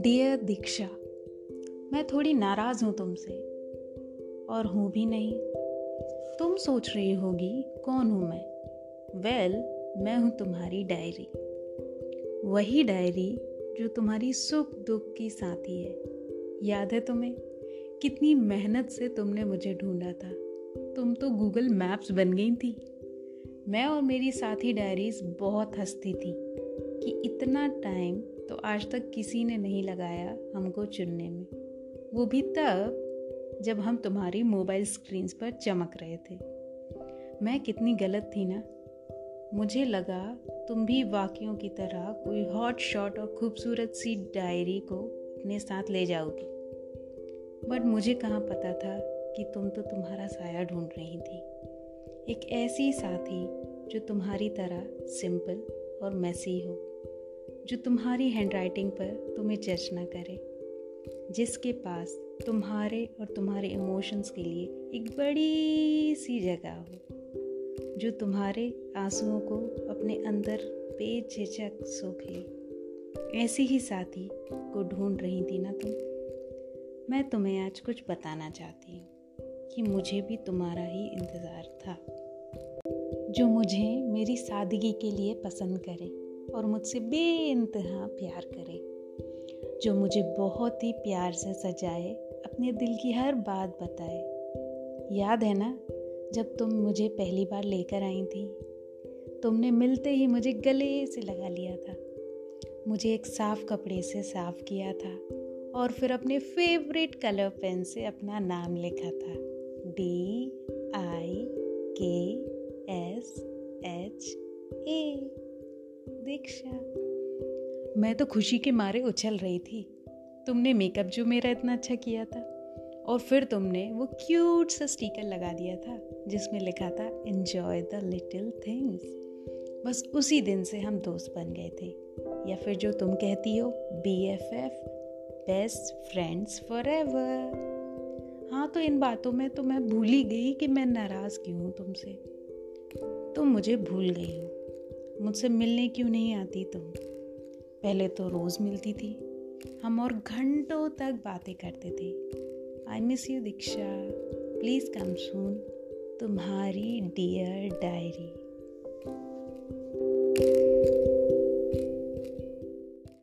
Dear दीक्षा मैं थोड़ी नाराज़ हूँ तुमसे और हूँ भी नहीं। तुम सोच रही होगी कौन हूँ मैं? वेल well, मैं हूँ तुम्हारी डायरी वही डायरी जो तुम्हारी सुख दुख की साथी है। याद है तुम्हें? कितनी मेहनत से तुमने मुझे ढूंढा था। तुम तो गूगल मैप्स बन गई थी। मैं और मेरी साथी डायरीज बहुत हंसती थी कि इतना टाइम तो आज तक किसी ने नहीं लगाया हमको चुनने में। वो भी तब, जब हम तुम्हारी मोबाइल स्क्रीन्स पर चमक रहे थे। मैं कितनी गलत थी ना? मुझे लगा तुम भी वाक्यों की तरह कोई हॉट शॉट और खूबसूरत सी डायरी को अपने साथ ले जाओगी। बट मुझे कहाँ पता था कि तुम तो तुम्हारा साया ढूंढ रही थी। एक ऐसी साथी जो तुम्हारी तरह सिंपल और मैसी हो। जो तुम्हारी हैंडराइटिंग पर तुम्हें जज ना करे, जिसके पास तुम्हारे और तुम्हारे इमोशंस के लिए एक बड़ी सी जगह हो, जो तुम्हारे आंसुओं को अपने अंदर बेझिझक सूख। ले ऐसी ही साथी को ढूंढ रही थी ना तुम? मैं तुम्हें आज कुछ बताना चाहती हूँ कि मुझे भी तुम्हारा ही इंतज़ार था, जो मुझे मेरी सादगी के लिए पसंद करे। और मुझसे बे इंतहा प्यार करे, जो मुझे बहुत ही प्यार से सजाए, अपने दिल की हर बात बताए। याद है ना, जब तुम मुझे पहली बार लेकर आई थी? तुमने मिलते ही मुझे गले से लगा लिया था। मुझे एक साफ़ कपड़े से साफ़ किया था और फिर अपने फेवरेट कलर पेन से अपना नाम लिखा था। डी आई के एस एच ए दीक्षा मैं तो खुशी के मारे उछल रही थी। तुमने मेकअप जो मेरा इतना अच्छा किया था, और फिर तुमने वो क्यूट सा स्टिकर लगा दिया था, जिसमें लिखा था एन्जॉय द लिटिल थिंग्स बस उसी दिन से हम दोस्त बन गए थे। या फिर जो तुम कहती हो B F F best friends forever हाँ तो इन बातों में तो मैं भूल ही गई कि मैं नाराज़ क्यों हूँ तुमसे। तुम मुझे भूल गई हो। मुझसे मिलने क्यों नहीं आती तुम? पहले तो रोज़ मिलती थी। हम और घंटों तक बातें करते थे। I miss you Diksha. Please come soon तुम्हारी डियर डायरी